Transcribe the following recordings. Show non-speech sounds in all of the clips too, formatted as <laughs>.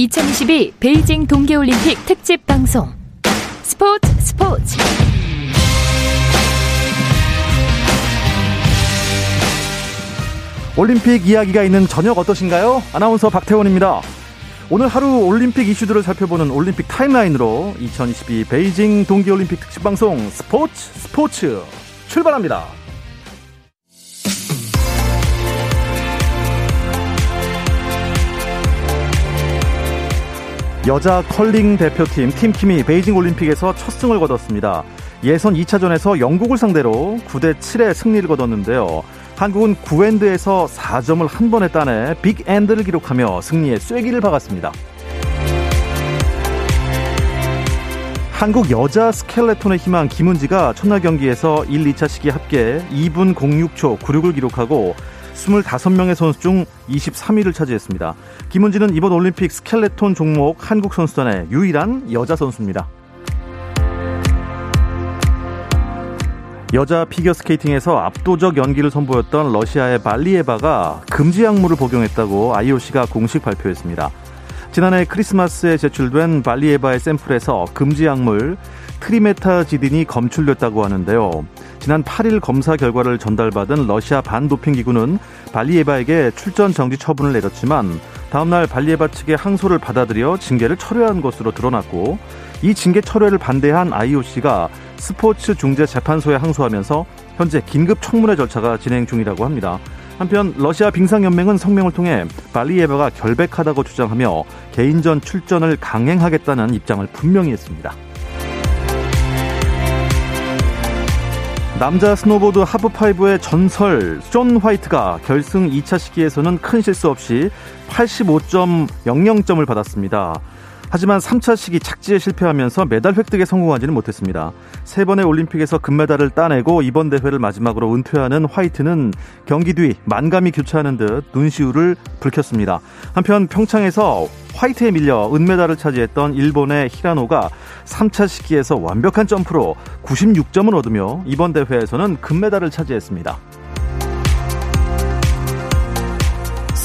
2022 베이징 동계올림픽 특집 방송 스포츠 스포츠 올림픽 이야기가 있는 저녁 어떠신가요? 아나운서 박태원입니다. 오늘 하루 올림픽 이슈들을 살펴보는 올림픽 타임라인으로 2022 베이징 동계올림픽 특집 방송 스포츠 스포츠 출발합니다. 여자 컬링 대표팀 팀킴이 베이징 올림픽에서 첫 승을 거뒀습니다. 예선 2차전에서 영국을 상대로 9대 7의 승리를 거뒀는데요. 한국은 9엔드에서 4점을 한 번에 따내 big end를 기록하며 승리에 쐐기를 박았습니다. 한국 여자 스켈레톤의 희망 김은지가 첫날 경기에서 1, 2차 시기 합계 2분 06초 96을 기록하고 25명의 선수 중 23위를 차지했습니다. 김은지는 이번 올림픽 스켈레톤 종목 한국 선수단의 유일한 여자 선수입니다. 여자 피겨 스케이팅에서 압도적 연기를 선보였던 러시아의 발리에바가 금지 약물을 복용했다고 IOC가 공식 발표했습니다. 지난해 크리스마스에 제출된 발리에바의 샘플에서 금지 약물 트리메타지딘이 검출됐다고 하는데요. 지난 8일 검사 결과를 전달받은 러시아 반도핑 기구는 발리에바에게 출전 정지 처분을 내렸지만 다음날 발리에바 측의 항소를 받아들여 징계를 철회한 것으로 드러났고 이 징계 철회를 반대한 IOC가 스포츠 중재 재판소에 항소하면서 현재 긴급 청문회 절차가 진행 중이라고 합니다. 한편 러시아 빙상연맹은 성명을 통해 발리에바가 결백하다고 주장하며 개인전 출전을 강행하겠다는 입장을 분명히 했습니다. 남자 스노보드 하프파이프의 전설 숀 화이트가 결승 2차 시기에서는 큰 실수 없이 85.00점을 받았습니다. 하지만 3차 시기 착지에 실패하면서 메달 획득에 성공하지는 못했습니다. 세 번의 올림픽에서 금메달을 따내고 이번 대회를 마지막으로 은퇴하는 화이트는 경기 뒤 만감이 교차하는 듯 눈시울을 붉혔습니다. 한편 평창에서 화이트에 밀려 은메달을 차지했던 일본의 히라노가 3차 시기에서 완벽한 점프로 96점을 얻으며 이번 대회에서는 금메달을 차지했습니다.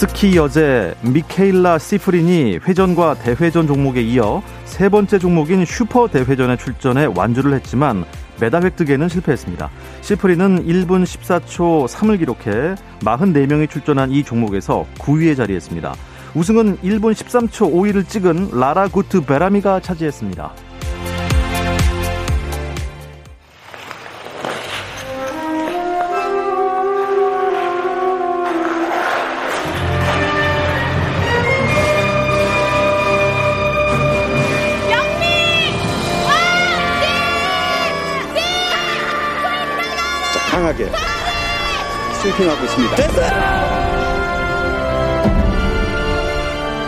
스키 여제 미케일라 시프린이 회전과 대회전 종목에 이어 세 번째 종목인 슈퍼 대회전에 출전해 완주를 했지만 메달 획득에는 실패했습니다. 시프린은 1분 14초 3을 기록해 44명이 출전한 이 종목에서 9위에 자리했습니다. 우승은 1분 13초 5위를 찍은 라라 구트 베라미가 차지했습니다. 스위핑하고 있습니다.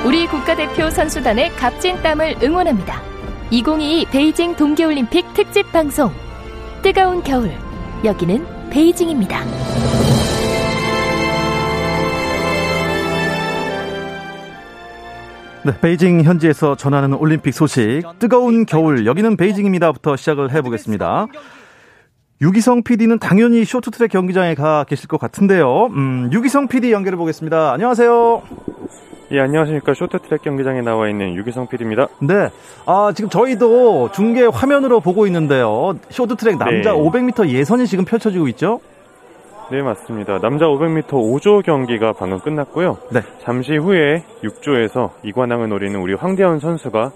우리 국가대표 선수단의 값진 땀을 응원합니다. 2022 베이징 동계올림픽 특집 방송 뜨거운 겨울 여기는 베이징입니다. 네, 베이징 현지에서 전하는 올림픽 소식 뜨거운 겨울 여기는 베이징입니다부터 시작을 해보겠습니다. 유기성 PD는 당연히 쇼트트랙 경기장에 가 계실 것 같은데요. 음, 유기성 PD 연결해 보겠습니다. 안녕하세요. 예, 안녕하십니까. 쇼트트랙 경기장에 나와 있는 유기성 PD입니다. 네. 아, 지금 저희도 중계 화면으로 보고 있는데요. 쇼트트랙 남자 네. 500m 예선이 지금 펼쳐지고 있죠? 네, 맞습니다. 남자 500m 5조 경기가 방금 끝났고요. 네. 잠시 후에 6조에서 이관왕을 노리는 우리 황대현 선수가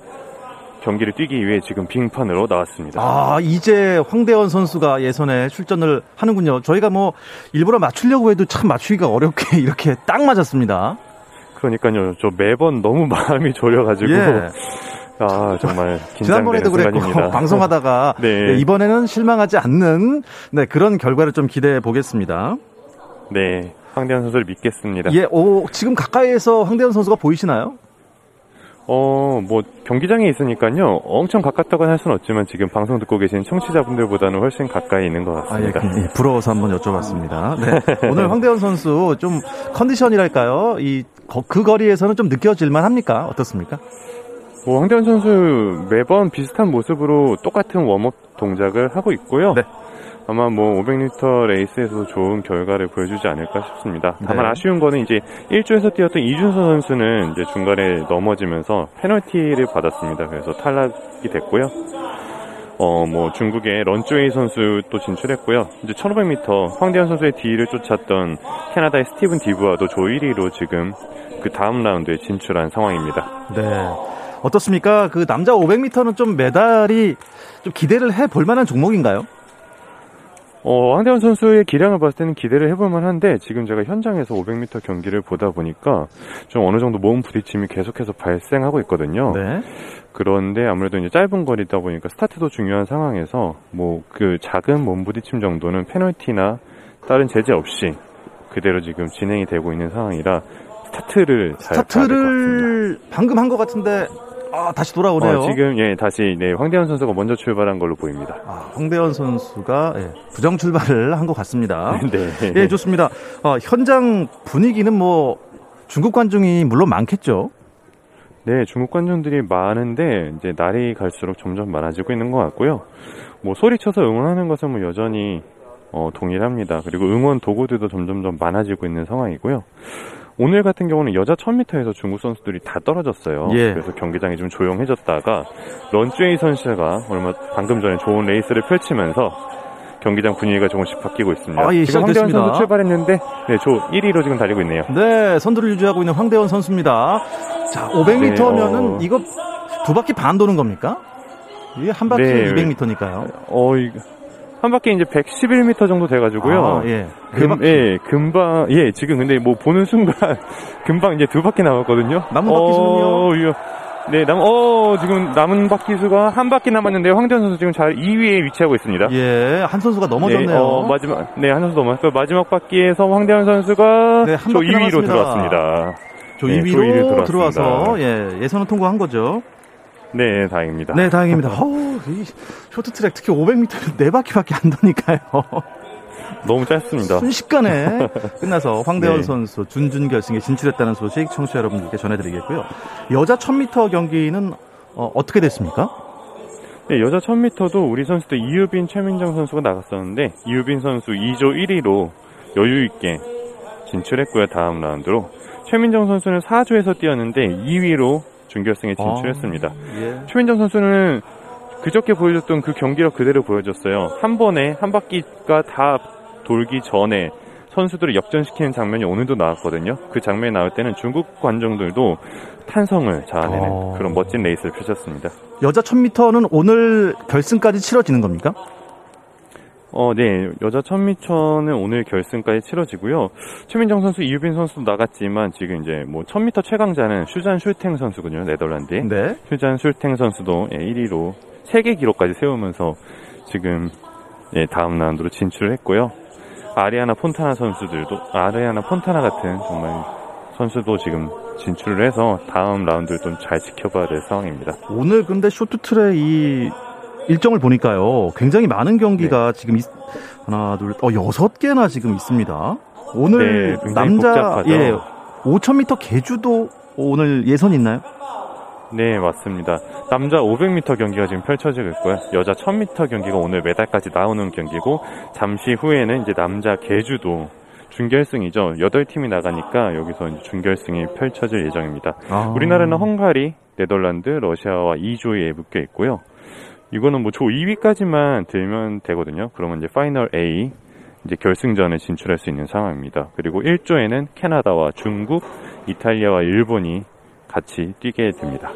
경기를 뛰기 위해 지금 빙판으로 나왔습니다. 아, 이제 황대원 선수가 예선에 출전을 하는군요. 저희가 뭐 일부러 맞추려고 해도 참 맞추기가 어렵게 <laughs> 이렇게 딱 맞았습니다. 그러니까요. 저 매번 너무 <laughs> 마음이 졸여가지고. 예. 아 정말 <laughs> 지난번에도 그랬고 방송하다가 네. 네, 이번에는 실망하지 않는 네, 그런 결과를 좀 기대해 보겠습니다. 네, 황대현 선수를 믿겠습니다. 예, 오 지금 가까이에서 황대현 선수가 보이시나요? 어, 뭐 경기장에 있으니까요. 엄청 가깝다고는 할 수는 없지만 지금 방송 듣고 계신 청취자분들보다는 훨씬 가까이 있는 것 같습니다. 아, 예, 예, 부러워서 한번 여쭤봤습니다. 네. 오늘 황대현 선수 좀 컨디션이랄까요? 이 그 거리에서는 좀 느껴질만 합니까? 어떻습니까? 뭐 황대현 선수 매번 비슷한 모습으로 똑같은 웜업 동작을 하고 있고요. 네. 아마 뭐 500m 레이스에서도 좋은 결과를 보여주지 않을까 싶습니다. 다만 네. 아쉬운 거는 이제 1조에서 뛰었던 이준서 선수는 이제 중간에 넘어지면서 페널티를 받았습니다. 그래서 탈락이 됐고요. 어, 뭐 중국의 런쭈웨이 선수도 진출했고요. 이제 1500m 황대현 선수의 뒤를 쫓았던 캐나다의 스티븐 디브와도 조 1위로 지금 그 다음 라운드에 진출한 상황입니다. 네. 어떻습니까? 그 남자 500m는 좀 메달이 좀 기대를 해 볼 만한 종목인가요? 어, 황대원 선수의 기량을 봤을 때는 기대를 해볼 만한데 지금 제가 현장에서 500m 경기를 보다 보니까 좀 어느 정도 몸 부딪힘이 계속해서 발생하고 있거든요. 네. 그런데 아무래도 이제 짧은 거리다 보니까 스타트도 중요한 상황에서 뭐 그 작은 몸 부딪힘 정도는 페널티나 다른 제재 없이 그대로 지금 진행이 되고 있는 상황이라 스타트를 스타트를 방금 한 것 같은데 아, 다시 돌아오네요. 어, 지금 예 다시 네 황대현 선수가 먼저 출발한 걸로 보입니다. 아, 황대현 선수가 예, 부정 출발을 한 것 같습니다. <laughs> 네. 예, 좋습니다. 어, 현장 분위기는 뭐 중국 관중이 물론 많겠죠. 네, 중국 관중들이 많은데 이제 날이 갈수록 점점 많아지고 있는 것 같고요. 뭐 소리쳐서 응원하는 것은 뭐 여전히 어, 동일합니다. 그리고 응원 도구들도 점점 점 많아지고 있는 상황이고요. 오늘 같은 경우는 여자 1000m에서 중국 선수들이 다 떨어졌어요. 예. 그래서 경기장이 좀 조용해졌다가 런쥬웨이 선수가 얼마 방금 전에 좋은 레이스를 펼치면서 경기장 분위기가 조금씩 바뀌고 있습니다. 아, 예, 지금 황대원 선수 출발했는데 네, 조 1위로 지금 달리고 있네요. 네, 선두를 유지하고 있는 황대원 선수입니다. 자, 500m면은 네, 어... 이거 두 바퀴 반 도는 겁니까? 이게 한 바퀴 네, 200m니까요. 어, 한 바퀴 이제 111m 정도 돼가지고요. 아, 예. 금, 예, 금방, 예, 지금 근데 뭐 보는 순간, <laughs> 금방 이제 두 바퀴 남았거든요. 남은 바퀴 수는요? 어, 네, 남, 어, 지금 남은 바퀴 수가 한 바퀴 남았는데요. 황대현 선수 지금 잘 2위에 위치하고 있습니다. 예, 한 선수가 넘어졌네요. 네, 어, 마지막, 네, 한 선수 넘어졌고요. 마지막 바퀴에서 황대현 선수가 네, 한 2위로 남았습니다. 들어왔습니다. 저 네, 2위로 들어와서, 예, 예선을 통과한 거죠. 네, 다행입니다. 네, 다행입니다. <laughs> 어우, 이 쇼트트랙 특히 500m는 네 바퀴밖에 안 도니까요. <laughs> 너무 짧습니다. 순식간에 <laughs> 끝나서 황대원 네. 선수 준준 결승에 진출했다는 소식 청취자 여러분들께 전해드리겠고요. 여자 1000m 경기는 어, 떻게 됐습니까? 네, 여자 1000m도 우리 선수들 이유빈, 최민정 선수가 나갔었는데 이유빈 선수 2조 1위로 여유 있게 진출했고요. 다음 라운드로 최민정 선수는 4조에서 뛰었는데 2위로 준결승에 진출했습니다. 아, 예. 최민정 선수는 그저께 보여줬던 그 경기력 그대로 보여줬어요. 한 번에 한 바퀴가 다 돌기 전에 선수들을 역전시키는 장면이 오늘도 나왔거든요. 그 장면이 나올 때는 중국 관중들도 탄성을 자아내는 어... 그런 멋진 레이스를 펼쳤습니다. 여자 1000m는 오늘 결승까지 치러지는 겁니까? 어, 네. 여자 1000m는 오늘 결승까지 치러지고요. 최민정 선수, 이유빈 선수도 나갔지만 지금 이제 뭐 1000m 최강자는 슈잔 슐탱 선수군요. 네덜란드의. 네. 슈잔 슐탱 선수도 예, 1위로 세계 기록까지 세우면서 지금 예, 다음 라운드로 진출을 했고요. 아리아나 폰타나 선수들도 아리아나 폰타나 같은 정말 선수도 지금 진출을 해서 다음 라운드를 좀 잘 지켜봐야 될 상황입니다. 오늘 근데 쇼트트랙 이 일정을 보니까요. 굉장히 많은 경기가 네. 지금 있, 하나, 둘, 어, 여섯 개나 지금 있습니다. 오늘 네, 남자 복잡하죠. 예, 5,000m 개주도 오늘 예선 있나요? 네, 맞습니다. 남자 500m 경기가 지금 펼쳐지고 있고요. 여자 1000m 경기가 오늘 메달까지 나오는 경기고 잠시 후에는 이제 남자 계주도 준결승이죠. 8팀이 나가니까 여기서 준결승이 펼쳐질 예정입니다. 아. 우리나라는 헝가리, 네덜란드, 러시아와 2조에 묶여 있고요. 이거는 뭐 조 2위까지만 들면 되거든요. 그러면 이제 final A 이제 결승전에 진출할 수 있는 상황입니다. 그리고 1조에는 캐나다와 중국, 이탈리아와 일본이 같이 뛰게 됩니다.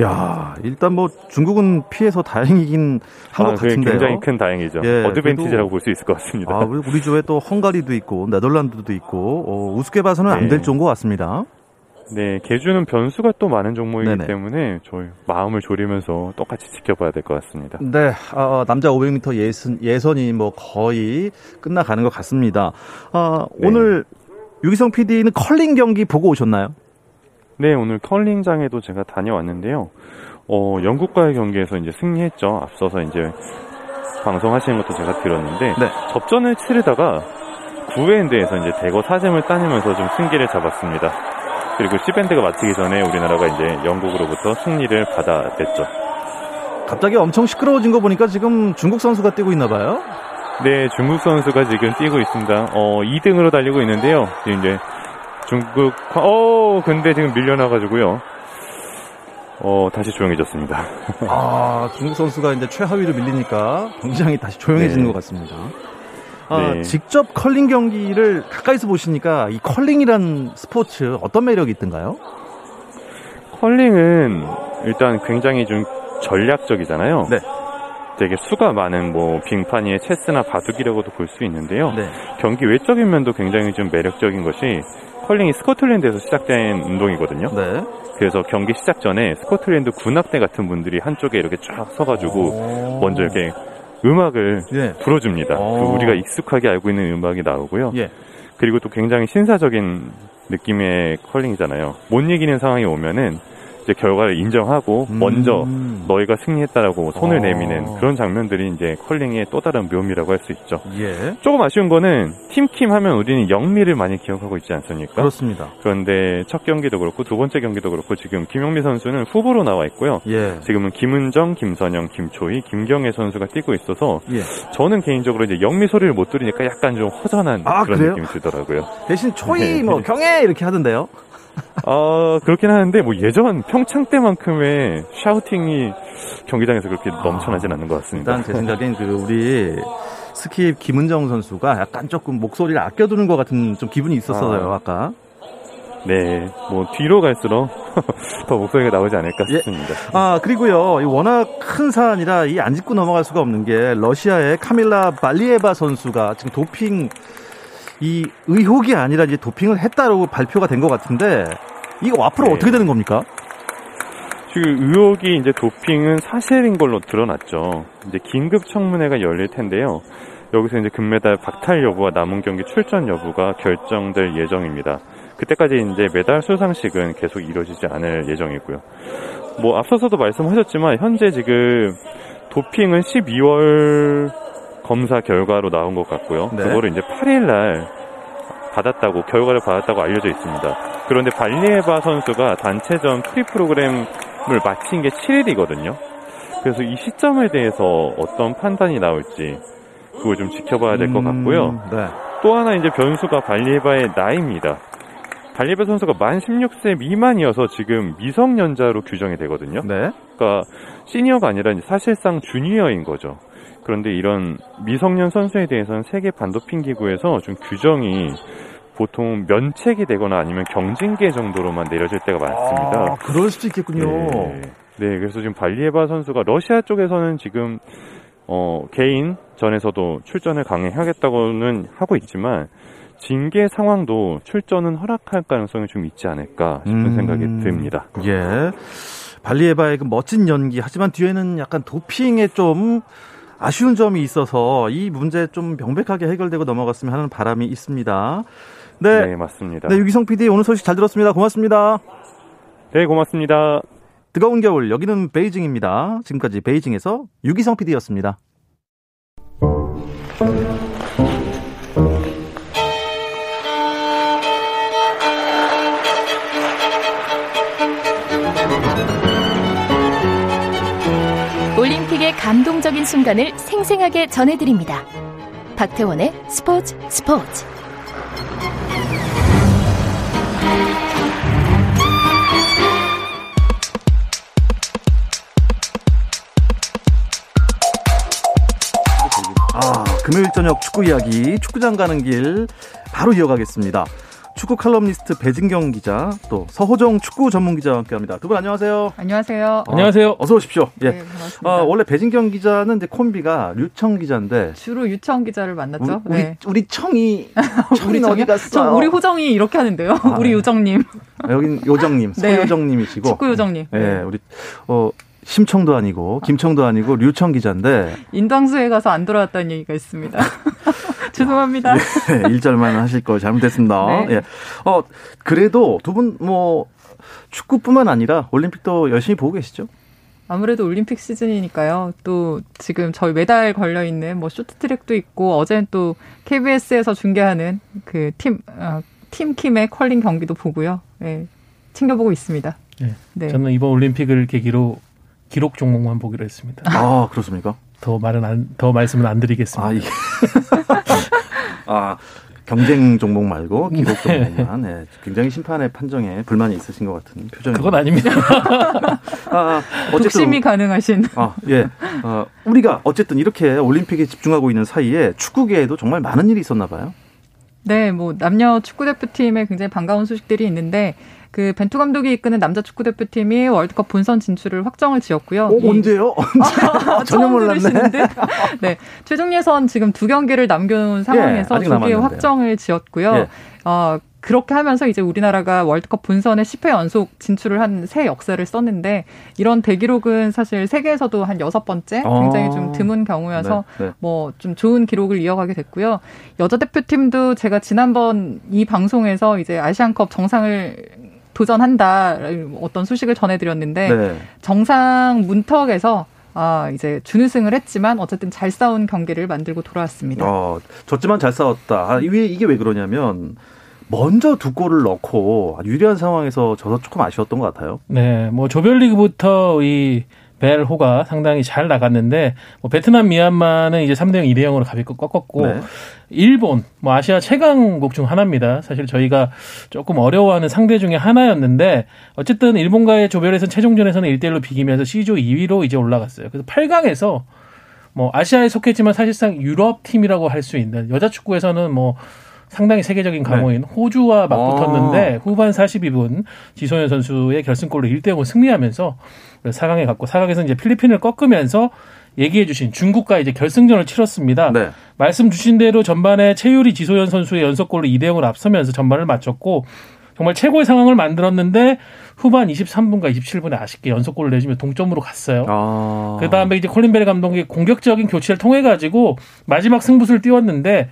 야, 일단 뭐 중국은 피해서 다행이긴 한것 아, 같은데요. 굉장히 큰 다행이죠. 예, 어드밴티지라고 볼 수 있을 것 같습니다. 아, 우리 조에 또 헝가리도 있고 네덜란드도 있고 어, 우습게 봐서는 네. 안될 좋은 것 같습니다. 네, 개주는 변수가 또 많은 종목이기 네네. 때문에 저희 마음을 졸이면서 똑같이 지켜봐야 될 것 같습니다. 네, 어, 남자 500m 예선, 예선이 뭐 거의 끝나가는 것 같습니다. 어, 네. 오늘 유기성 PD는 컬링 경기 보고 오셨나요? 네, 오늘 컬링장에도 제가 다녀왔는데요. 어, 영국과의 경기에서 이제 승리했죠. 앞서서 이제 방송하시는 것도 제가 들었는데 네. 접전을 치르다가 9회 엔드에서 이제 대거 사점을 따내면서 좀 승기를 잡았습니다. 그리고 십엔드가 마치기 전에 우리나라가 이제 영국으로부터 승리를 받아냈죠. 갑자기 엄청 시끄러워진 거 보니까 지금 중국 선수가 뛰고 있나 봐요. 네, 중국 선수가 지금 뛰고 있습니다. 어, 2등으로 달리고 있는데요. 이제 중국, 어, 근데 지금 밀려나가지고요. 어, 다시 조용해졌습니다. <laughs> 아, 중국 선수가 이제 최하위로 밀리니까 경기장이 다시 조용해지는 네. 것 같습니다. 아, 네. 직접 컬링 경기를 가까이서 보시니까 이 컬링이란 스포츠 어떤 매력이 있던가요? 컬링은 일단 굉장히 좀 전략적이잖아요. 네. 되게 수가 많은 뭐 빙판 위의 체스나 바둑이라고도 볼 수 있는데요. 네. 경기 외적인 면도 굉장히 좀 매력적인 것이 컬링이 스코틀랜드에서 시작된 운동이거든요. 네. 그래서 경기 시작 전에 스코틀랜드 군악대 같은 분들이 한쪽에 이렇게 쫙 서가지고 먼저 이렇게 음악을 예. 불어줍니다. 그 우리가 익숙하게 알고 있는 음악이 나오고요. 예. 그리고 또 굉장히 신사적인 느낌의 컬링이잖아요. 못 이기는 상황이 오면은 이제 결과를 인정하고 음. 먼저 너희가 승리했다라고 손을 어. 내미는 그런 장면들이 이제 컬링의 또 다른 묘미라고 할 수 있죠. 예. 조금 아쉬운 거는 팀킴 하면 우리는 영미를 많이 기억하고 있지 않습니까? 그렇습니다. 그런데 첫 경기도 그렇고 두 번째 경기도 그렇고 지금 김영미 선수는 후보로 나와 있고요. 예. 지금은 김은정, 김선영, 김초희, 김경애 선수가 뛰고 있어서 예. 저는 개인적으로 이제 영미 소리를 못 들으니까 약간 좀 허전한 아, 그런 그래요? 느낌이 들더라고요. 대신 초희 네. 뭐 경애 이렇게 하던데요. 어, 그렇긴 하는데, 뭐 예전 평창 때만큼의 shouting이 경기장에서 그렇게 넘쳐나진 않는 것 같습니다. 일단 제 생각엔 그 우리 스킵 김은정 선수가 약간 조금 목소리를 아껴두는 것 같은 좀 기분이 있었어요, 아. 까 네, 뭐 뒤로 갈수록 <laughs> 더 목소리가 나오지 않을까 예. 싶습니다. 예. 아 그리고요, 워낙 큰 사안이라 이 안 짚고 넘어갈 수가 없는 게 러시아의 카밀라 발리에바 선수가 지금 도핑 이 의혹이 아니라 이제 도핑을 했다라고 발표가 된 것 같은데 이거 앞으로 네. 어떻게 되는 겁니까? 지금 의혹이 이제 도핑은 사실인 걸로 드러났죠. 이제 긴급 청문회가 열릴 텐데요. 여기서 이제 금메달 박탈 여부와 남은 경기 출전 여부가 결정될 예정입니다. 그때까지 이제 메달 수상식은 계속 이루어지지 않을 예정이고요. 뭐 앞서서도 말씀하셨지만 현재 지금 도핑은 12월 검사 결과로 나온 것 같고요. 네. 그거를 이제 8일 날 받았다고 결과를 받았다고 알려져 있습니다. 그런데 발리에바 선수가 단체전 프리 프로그램을 마친 게 7일이거든요. 그래서 이 시점에 대해서 어떤 판단이 나올지 그걸 좀 지켜봐야 될것 음, 같고요. 네. 또 하나 이제 변수가 발리에바의 나이입니다. 발리에바 선수가 만 16세 미만이어서 지금 미성년자로 규정이 되거든요. 네. 그러니까 시니어가 아니라 사실상 주니어인 거죠. 그런데 이런 미성년 선수에 대해서는 세계 반도핑 기구에서 좀 규정이 보통 면책이 되거나 아니면 경징계 정도로만 내려질 때가 많습니다. 아, 그럴 수도 있겠군요. 네. 네, 그래서 지금 발리에바 선수가 러시아 쪽에서는 지금 어, 개인 전에서도 출전을 강행하겠다고는 하고 있지만 징계 상황도 출전은 허락할 가능성이 좀 있지 않을까 싶은 음, 생각이 듭니다. 예. 발리에바의 그 멋진 연기 하지만 뒤에는 약간 도핑에 좀 아쉬운 점이 있어서 이 문제 좀 명백하게 해결되고 넘어갔으면 하는 바람이 있습니다. 네, 네 맞습니다. 네, 유기성 PD 오늘 소식 잘 들었습니다. 고맙습니다. 네, 고맙습니다. 뜨거운 겨울 여기는 베이징입니다. 지금까지 베이징에서 유기성 PD였습니다. 감동적인 순간을 생생하게 전해드립니다. 박태원의 스포츠 스포츠. 아, 금요일 저녁 축구 이야기, 축구장 가는 길 바로 이어가겠습니다. 축구 칼럼니스트 배진경 기자 또 서호정 축구 전문 기자와 함께합니다. 두 분 안녕하세요. 안녕하세요. 어, 안녕하세요. 어서 오십시오. 예. 네, 반갑습니다. 어, 원래 배진경 기자는 이제 콤비가 류청 기자인데 주로 유청 기자를 만났죠. 우리 네. 우리 청이 <laughs> 청이 어디 갔어? 우리 호정이 이렇게 하는데요. 아, 우리 요정님. 아, 여긴 요정님, <laughs> 네. 서요정님이시고. 축구 요정님. 예, 네. 우리 어. 심청도 아니고 김청도 아니고 류청 기자인데 인당수에 가서 안 돌아왔다는 얘기가 있습니다. <laughs> 죄송합니다. 예, 일절만 하실 거 잘못했습니다. 네. 예. 어 그래도 두 분 뭐 축구뿐만 아니라 올림픽도 열심히 보고 계시죠? 아무래도 올림픽 시즌이니까요. 또 지금 저희 메달 걸려 있는 뭐 쇼트트랙도 있고 어제는 또 KBS에서 중계하는 그팀 어, 팀킴의 컬링 경기도 보고요. 네, 챙겨보고 있습니다. 네. 네. 저는 이번 올림픽을 계기로 기록 종목만 보기로 했습니다. 아, 그렇습니까? 더 말은 안, 더 말씀은 안 드리겠습니다. 아, 이게. 아, 경쟁 종목 말고 기록 종목만 네. 굉장히 심판의 판정에 불만이 있으신 것 같은 표정이 그건 아닙니다. 아, 어쨌든 독심이 가능하신. 아, 예. 어, 우리가 어쨌든 이렇게 올림픽에 집중하고 있는 사이에 축구계에도 정말 많은 일이 있었나 봐요. 네, 뭐 남녀 축구 대표팀에 굉장히 반가운 소식들이 있는데 그 벤투 감독이 이끄는 남자 축구 대표팀이 월드컵 본선 진출을 확정을 지었고요. 어, 언제요? <laughs> 아, 전혀 몰랐네. 네, 최종 예선 지금 두 경기를 남겨놓은 상황에서 예, 조기에 확정을 지었고요. 예. 어, 그렇게 하면서 이제 우리나라가 월드컵 본선에 10회 연속 진출을 한 새 역사를 썼는데 이런 대기록은 사실 세계에서도 한 여섯 번째 굉장히 좀 아. 드문 경우여서 네, 네. 뭐좀 좋은 기록을 이어가게 됐고요. 여자 대표팀도 제가 지난번 이 방송에서 이제 아시안컵 정상을 도전한다 어떤 소식을 전해드렸는데 네. 정상 문턱에서 아, 이제 준우승을 했지만 어쨌든 잘 싸운 경기를 만들고 돌아왔습니다. 어, 졌지만 잘 싸웠다. 아, 이게, 이게 왜 그러냐면 먼저 두 골을 넣고 유리한 상황에서 져서 조금 아쉬웠던 것 같아요. 네, 뭐 조별리그부터 이 벨호가 상당히 잘 나갔는데 뭐 베트남 미얀마는 이제 3대 0, 2대 0으로 가볍게 꺾었고 네. 일본 뭐 아시아 최강국 중 하나입니다. 사실 저희가 조금 어려워하는 상대 중에 하나였는데 어쨌든 일본과의 조별에서 최종전에서는 1대 1로 비기면서 C조 2위로 이제 올라갔어요. 그래서 8강에서 뭐 아시아에 속했지만 사실상 유럽 팀이라고 할 수 있는 여자 축구에서는 뭐 상당히 세계적인 강호인 네. 호주와 맞붙었는데 아. 후반 42분 지소연 선수의 결승골로 1대 0을 승리하면서 4강에 갔고 4강에서 이제 필리핀을 꺾으면서 얘기해 주신 중국과 이제 결승전을 치렀습니다. 네. 말씀 주신 대로 전반에 최유리 지소연 선수의 연속골로 2대 0을 앞서면서 전반을 마쳤고 정말 최고의 상황을 만들었는데 후반 23분과 27분에 아쉽게 연속골을 내주며 동점으로 갔어요. 아. 그 다음에 이제 콜린 벨 감독이 공격적인 교체를 통해 가지고 마지막 승부수를 띄웠는데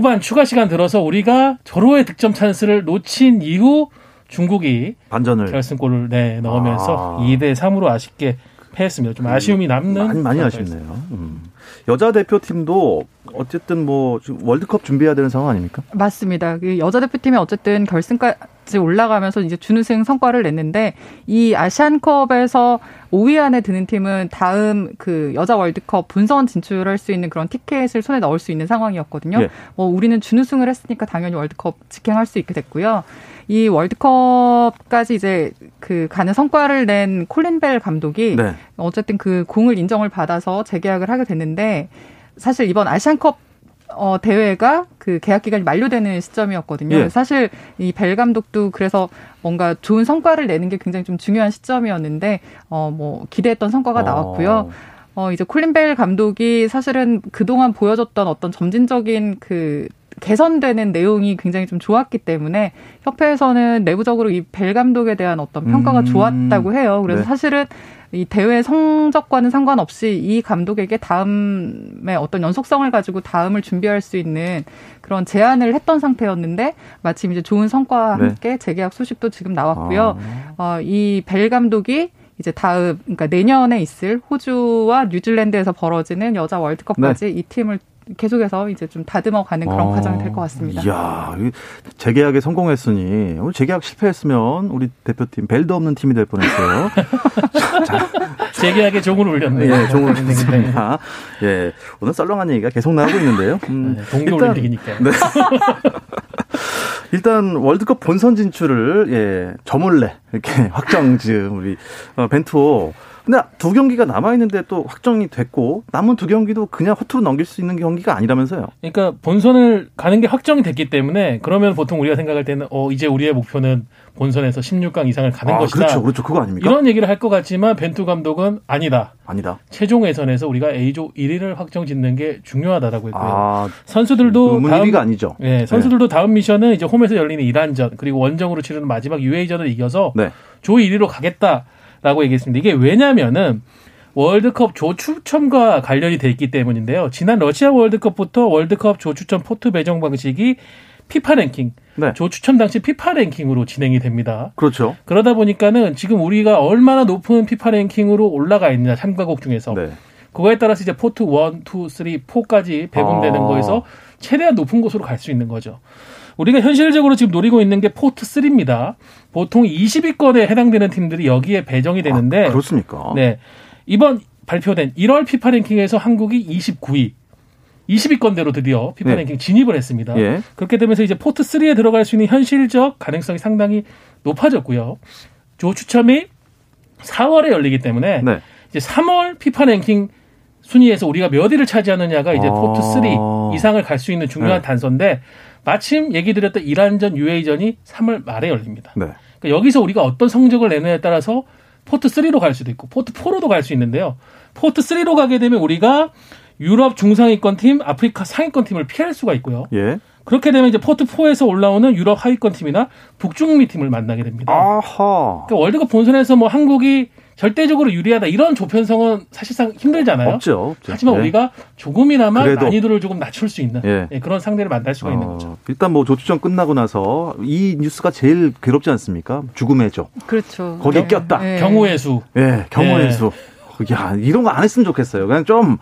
후반 추가 시간 들어서 우리가 절호의 득점 찬스를 놓친 이후 중국이 반전을 결승골을 네, 넣으면서 아. 2대 3으로 아쉽게 패했습니다. 좀 아쉬움이 남는 많이, 많이 아쉽네요. 음. 여자 대표팀도 어쨌든 뭐 월드컵 준비해야 되는 상황 아닙니까? 맞습니다. 그 여자 대표팀이 어쨌든 결승까지 올라가면서 이제 준우승 성과를 냈는데 이 아시안컵에서 5위 안에 드는 팀은 다음 그 여자 월드컵 본선 진출할 수 있는 그런 티켓을 손에 넣을 수 있는 상황이었거든요. 예. 뭐 우리는 준우승을 했으니까 당연히 월드컵 직행할 수 있게 됐고요. 이 월드컵까지 이제 그 가는 성과를 낸 콜린 벨 감독이 네. 어쨌든 그 공을 인정을 받아서 재계약을 하게 됐는데 사실 이번 아시안컵 어, 대회가 그 계약 기간이 만료되는 시점이었거든요. 예. 사실 이 벨 감독도 그래서 뭔가 좋은 성과를 내는 게 굉장히 좀 중요한 시점이었는데, 어, 뭐, 기대했던 성과가 나왔고요. 어, 어 이제 콜린 벨 감독이 사실은 그동안 보여줬던 어떤 점진적인 그 개선되는 내용이 굉장히 좀 좋았기 때문에 협회에서는 내부적으로 이 벨 감독에 대한 어떤 평가가 음. 좋았다고 해요. 그래서 네. 사실은 이 대회 성적과는 상관없이 이 감독에게 다음에 어떤 연속성을 가지고 다음을 준비할 수 있는 그런 제안을 했던 상태였는데 마침 이제 좋은 성과와 네. 함께 재계약 소식도 지금 나왔고요. 아. 어, 이 벨 감독이 이제 다음 그러니까 내년에 있을 호주와 뉴질랜드에서 벌어지는 여자 월드컵까지 네. 이 팀을 계속해서 이제 좀 다듬어 가는 그런 아, 과정이 될 것 같습니다. 이야, 재계약에 성공했으니 오늘 재계약 실패했으면 우리 대표팀 벨도 없는 팀이 될 뻔했어요. <laughs> 재계약에 종을 울렸네요. 예, 종을 <laughs> 울렸습니다. 예, 오늘 썰렁한 얘기가 계속 나오고 있는데요. 음, 네, 동계 올림픽이니까. 네. 일단 월드컵 본선 진출을 예, 저몰래 이렇게 <laughs> 확정 지금 우리 어, 벤투 근데 두 경기가 남아 있는데 또 확정이 됐고 남은 두 경기도 그냥 허투루 넘길 수 있는 경기가 아니라면서요. 그러니까 본선을 가는 게 확정이 됐기 때문에 그러면 보통 우리가 생각할 때는 어 이제 우리의 목표는 본선에서 16강 이상을 가는 아, 것이다. 그렇죠, 그렇죠, 그거 아닙니까? 이런 얘기를 할 것 같지만 벤투 감독은 아니다. 아니다. 최종 예선에서 우리가 A조 1위를 확정짓는 게 중요하다라고 했고요. 아, 선수들도 다음 아니죠. 네, 선수들도 네. 다음 미션은 이제 홈에서 열리는 이란전 그리고 원정으로 치르는 마지막 UA전을 이겨서 네. 조 1위로 가겠다. 라고 얘기했습니다. 이게 왜냐면은 월드컵 조 추첨과 관련이 돼 있기 때문인데요. 지난 러시아 월드컵부터 월드컵 조 추첨 pot 배정 방식이 피파 랭킹, 네. 조 추첨 당시 피파 랭킹으로 진행이 됩니다. 그렇죠. 그러다 보니까는 지금 우리가 얼마나 높은 피파 랭킹으로 올라가 있느냐 참가국 중에서 네. 그거에 따라서 이제 pot 1, 2, 3, 4까지 배분되는 아. 거에서 최대한 높은 곳으로 갈 수 있는 거죠. 우리가 현실적으로 지금 노리고 있는 게 pot 3입니다. 보통 20위권에 해당되는 팀들이 여기에 배정이 되는데 아, 그렇습니까? 네. 이번 발표된 1월 피파 랭킹에서 한국이 29위. 20위권대로 드디어 피파 네. 랭킹 진입을 했습니다. 예. 그렇게 되면서 이제 pot 3에 들어갈 수 있는 현실적 가능성이 상당히 높아졌고요. 조 추첨이 4월에 열리기 때문에 네. 이제 3월 피파 랭킹 순위에서 우리가 몇 위를 차지하느냐가 이제 아. pot 3 이상을 갈 수 있는 중요한 네. 단서인데 마침 얘기 드렸던 이란전 UAE전이 3월 말에 열립니다. 네. 그러니까 여기서 우리가 어떤 성적을 내느냐에 따라서 pot 3로 갈 수도 있고 pot 4로도 갈 수 있는데요. pot 3로 가게 되면 우리가 유럽 중상위권 팀, 아프리카 상위권 팀을 피할 수가 있고요. 예. 그렇게 되면 이제 pot 4에서 올라오는 유럽 하위권 팀이나 북중미 팀을 만나게 됩니다. 아하. 그러니까 월드컵 본선에서 뭐 한국이 절대적으로 유리하다 이런 조편성은 사실상 힘들잖아요. 없죠. 없죠. 하지만 네. 우리가 조금이나마 그래도. 난이도를 조금 낮출 수 있는 예. 네, 그런 상대를 만날 수가 어, 있는 거죠. 일단 뭐 조추전 끝나고 나서 이 뉴스가 제일 괴롭지 않습니까? 죽음의 조. 그렇죠. 거기 네. 꼈다. 네. 경우의 수. 예, 경우의 수. 야, 이런 거 안 했으면 좋겠어요. 그냥 좀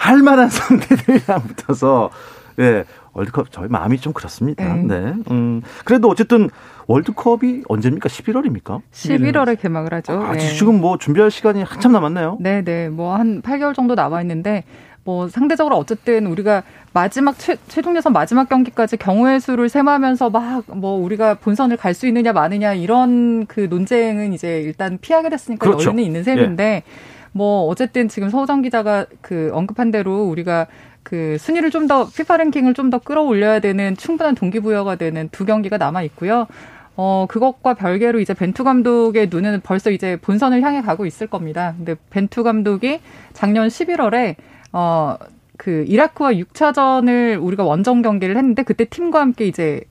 할 만한 <laughs> 상대들이랑 붙어서 예, 월드컵 저희 마음이 좀 그렇습니다. 네. 네. 음, 그래도 어쨌든 월드컵이 언제입니까? 11월입니까? 11월에 개막을 하죠. 아, 네. 지금 뭐 준비할 시간이 한참 남았네요. 네, 네. 뭐 한 8개월 정도 남아 있는데 뭐 상대적으로 어쨌든 우리가 마지막 최, 최종 예선 마지막 경기까지 경우의 수를 셈하면서 막 뭐 우리가 본선을 갈 수 있느냐 마느냐 이런 그 논쟁은 이제 일단 피하게 됐으니까 그렇죠. 여유는 있는 셈인데 예. 뭐 어쨌든 지금 서우정 기자가 그 언급한 대로 우리가 그 순위를 좀 더 피파 랭킹을 좀 더 끌어올려야 되는 충분한 동기부여가 되는 두 경기가 남아 있고요. 어, 그것과 별개로 이제 벤투 감독의 눈은 벌써 이제 본선을 향해 가고 있을 겁니다. 근데 벤투 감독이 작년 11월에 어, 그 이라크와 6차전을 우리가 원정 경기를 했는데 그때 팀과 함께 이제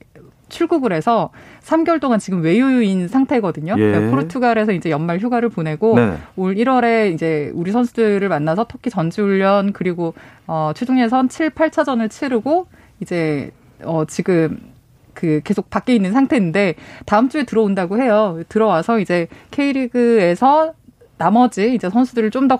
출국을 해서 3개월 동안 지금 외유인 상태거든요. 예. 그러니까 포르투갈에서 이제 연말 휴가를 보내고 네. 올 1월에 이제 우리 선수들을 만나서 터키 전지훈련 그리고 어 최종 예선 7, 8차전을 치르고 이제 어 지금 그 계속 밖에 있는 상태인데 다음 주에 들어온다고 해요. 들어와서 이제 K리그에서 나머지 이제 선수들을 좀 더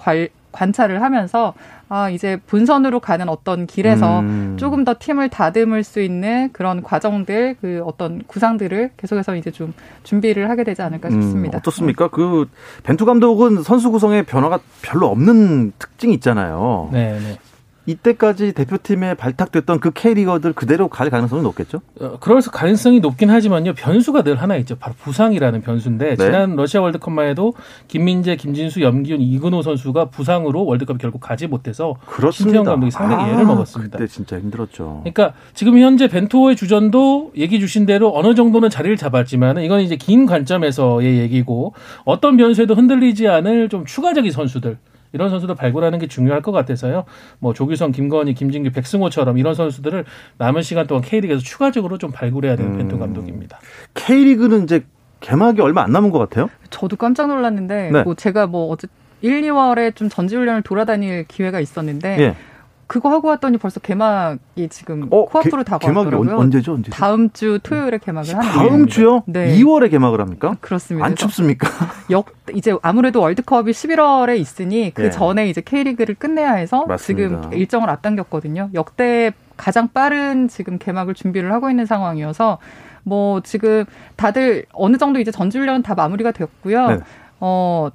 관찰을 하면서 아, 이제 본선으로 가는 어떤 길에서 음. 조금 더 팀을 다듬을 수 있는 그런 과정들, 그 어떤 구상들을 계속해서 이제 좀 준비를 하게 되지 않을까 음, 싶습니다. 음, 어떻습니까? 그 벤투 감독은 선수 구성에 변화가 별로 없는 특징이 있잖아요. 네, 네. 이때까지 대표팀에 발탁됐던 그 K리거들 그대로 갈 가능성이 높겠죠? 어, 그럴 가능성이 높긴 하지만요. 변수가 늘 하나 있죠. 바로 부상이라는 변수인데 네. 지난 러시아 월드컵만 해도 김민재, 김진수, 염기훈, 이근호 선수가 부상으로 월드컵 결국 가지 못해서 신태영 감독이 상당히 아, 예를 먹었습니다. 그때 진짜 힘들었죠. 그러니까 지금 현재 벤투호의 주전도 얘기 주신 대로 어느 정도는 자리를 잡았지만 이건 이제 긴 관점에서의 얘기고 어떤 변수에도 흔들리지 않을 좀 추가적인 선수들 이런 선수들 발굴하는 게 중요할 것 같아서요. 뭐 조규성, 김건희, 김진규, 백승호처럼 이런 선수들을 남은 시간 동안 K리그에서 추가적으로 좀 발굴해야 되는 음. 벤투 감독입니다. K리그는 이제 개막이 얼마 안 남은 것 같아요. 저도 깜짝 놀랐는데 네. 뭐 제가 뭐 어제 1, 2월에 좀 전지훈련을 돌아다닐 기회가 있었는데 예. 그거 하고 왔더니 벌써 개막이 지금 어, 코앞으로 다가왔더라고요. 개막이 언제죠? 언제 다음 주 토요일에 개막을 하는 다음 주요? 네. 2월에 개막을 합니까? 그렇습니다. 안 춥습니까? 역 이제 아무래도 월드컵이 11월에 있으니 그 네. 전에 이제 K리그를 끝내야 해서 맞습니다. 지금 일정을 앞당겼거든요. 역대 가장 빠른 지금 개막을 준비를 하고 있는 상황이어서 뭐 지금 다들 어느 정도 이제 전주훈련 다 마무리가 됐고요. 네. 어뭐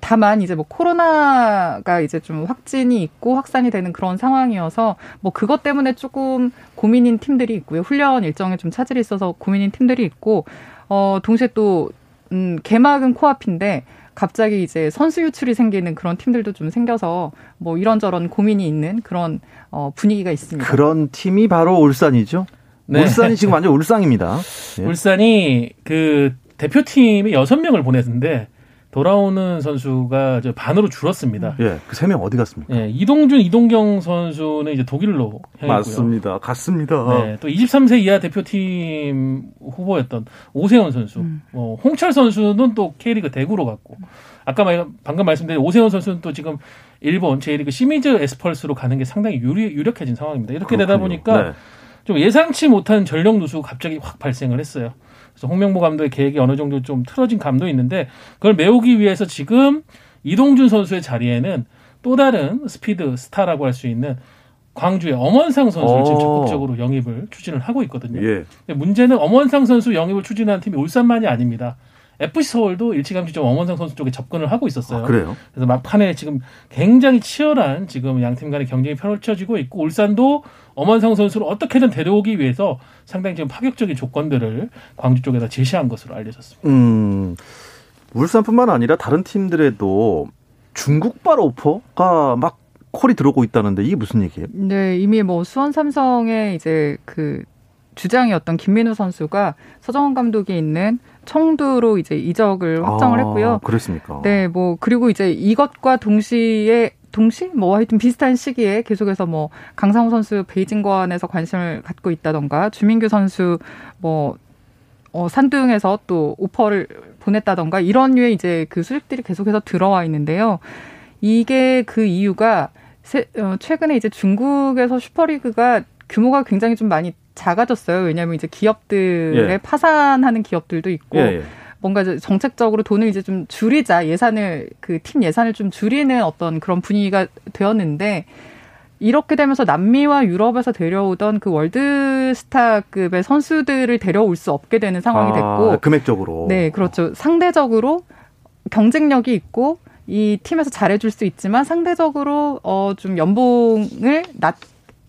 다만 이제 뭐 코로나가 이제 좀 확진이 있고 확산이 되는 그런 상황이어서 뭐 그것 때문에 조금 고민인 팀들이 있고요. 훈련 일정에 좀 차질이 있어서 고민인 팀들이 있고 어 동시에 또 음, 개막은 코앞인데 갑자기 이제 선수 유출이 생기는 그런 팀들도 좀 생겨서 뭐 이런저런 고민이 있는 그런 어 분위기가 있습니다. 그런 팀이 바로 울산이죠. 네. 울산이 지금 완전 울상입니다. <laughs> 예. 울산이 그 대표팀에 여섯 명을 보냈는데 돌아오는 선수가 반으로 줄었습니다. 예, 그 세 명 어디 갔습니까? 예, 이동준, 이동경 선수는 이제 독일로 향했고요. 맞습니다. 갔습니다. 네, 또 23세 이하 대표팀 후보였던 오세훈 선수, 음. 뭐 홍철 선수는 또 K리그 대구로 갔고, 아까 방금 말씀드린 오세훈 선수는 또 지금 일본 J리그 시미즈 에스펄스로 가는 게 상당히 유리, 유력해진 상황입니다. 이렇게 그렇군요. 되다 보니까 네. 좀 예상치 못한 전력 누수가 갑자기 확 발생을 했어요. 그래서 홍명보 감독의 계획이 어느 정도 좀 틀어진 감도 있는데 그걸 메우기 위해서 지금 이동준 선수의 자리에는 또 다른 스피드 스타라고 할 수 있는 광주의 엄원상 선수를 지금 어. 적극적으로 영입을 추진을 하고 있거든요. 예. 문제는 엄원상 선수 영입을 추진하는 팀이 울산만이 아닙니다. FC 서울도 일찌감치 좀 엄원상 선수 쪽에 접근을 하고 있었어요. 아, 그래요? 그래서 막판에 지금 굉장히 치열한 지금 양 팀 간의 경쟁이 펼쳐지고 있고 울산도 엄원상 선수를 어떻게든 데려오기 위해서 상당히 지금 파격적인 조건들을 광주 쪽에다 제시한 것으로 알려졌습니다. 음, 울산뿐만 아니라 다른 팀들에도 중국발 오퍼가 막 콜이 들어오고 있다는데 이게 무슨 얘기예요? 네, 이미 뭐 수원 삼성의 이제 그 주장이었던 김민우 선수가 서정원 감독이 있는 청두로 이제 이적을 확정을 아, 했고요. 그랬습니까? 네, 뭐 그리고 이제 이것과 동시에 동시 뭐 하여튼 비슷한 시기에 계속해서 뭐 강상우 선수 베이징관에서 관심을 갖고 있다던가 주민규 선수 뭐 어, 산둥에서 또 오퍼를 보냈다던가 이런 류의 이제 그 수익들이 계속해서 들어와 있는데요. 이게 그 이유가 세, 어, 최근에 이제 중국에서 슈퍼리그가 규모가 굉장히 좀 많이 작아졌어요. 왜냐하면 이제 기업들의 예. 파산하는 기업들도 있고 예, 예. 뭔가 이제 정책적으로 돈을 이제 좀 줄이자 예산을 그 팀 예산을 좀 줄이는 어떤 그런 분위기가 되었는데 이렇게 되면서 남미와 유럽에서 데려오던 그 월드스타급의 선수들을 데려올 수 없게 되는 상황이 됐고 아, 금액적으로. 네, 그렇죠. 상대적으로 경쟁력이 있고 이 팀에서 잘해줄 수 있지만 상대적으로 어 좀 연봉을 낮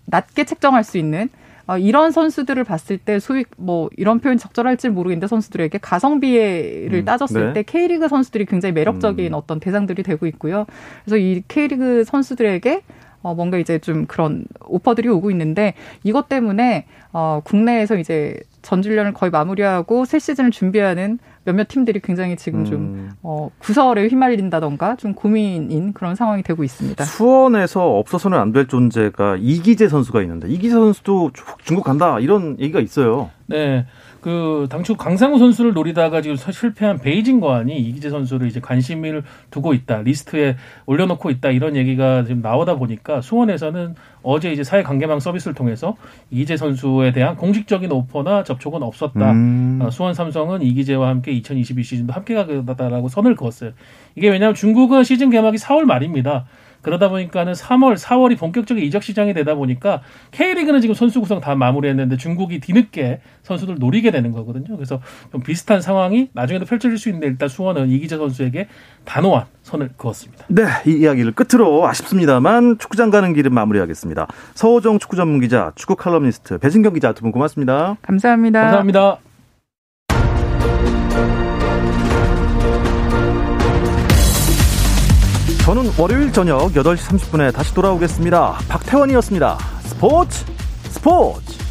낮게 책정할 수 있는 어, 이런 선수들을 봤을 때 소위 뭐 이런 표현 적절할지 모르겠는데 선수들에게 가성비를 음, 따졌을 네. 때 K리그 선수들이 굉장히 매력적인 음. 어떤 대상들이 되고 있고요. 그래서 이 K리그 선수들에게 어, 뭔가 이제 좀 그런 오퍼들이 오고 있는데 이것 때문에 어, 국내에서 이제 전주련을 거의 마무리하고 새 시즌을 준비하는 몇몇 팀들이 굉장히 지금 좀 음. 어, 구설에 휘말린다던가 좀 고민인 그런 상황이 되고 있습니다. 수원에서 없어서는 안 될 존재가 이기재 선수가 있는데 이기재 선수도 중국 간다 이런 얘기가 있어요. 네. 그 당초 강상우 선수를 노리다가 지금 실패한 베이징 궈안이 이기재 선수를 이제 관심을 두고 있다 리스트에 올려놓고 있다 이런 얘기가 지금 나오다 보니까 수원에서는 어제 이제 사회 관계망 서비스를 통해서 이기재 선수에 대한 공식적인 오퍼나 접촉은 없었다. 음. 어, 수원 삼성은 이기재와 함께 2022 시즌도 함께 가겠다라고 선을 그었어요. 이게 왜냐하면 중국은 시즌 개막이 4월 말입니다. 그러다 보니까는 3월, 4월이 본격적인 이적 시장이 되다 보니까 K리그는 지금 선수 구성 다 마무리했는데 중국이 뒤늦게 선수들 노리게 되는 거거든요. 그래서 좀 비슷한 상황이 나중에도 펼쳐질 수 있는데 일단 수원은 이기재 선수에게 단호한 선을 그었습니다. 네, 이 이야기를 끝으로 아쉽습니다만 축구장 가는 길은 마무리하겠습니다. 서호정 축구 전문 기자, 축구 칼럼니스트 배진경 기자 두 분 고맙습니다. 감사합니다. 감사합니다. 저는 월요일 저녁 8시 30분에 다시 돌아오겠습니다. 박태원이었습니다. 스포츠 스포츠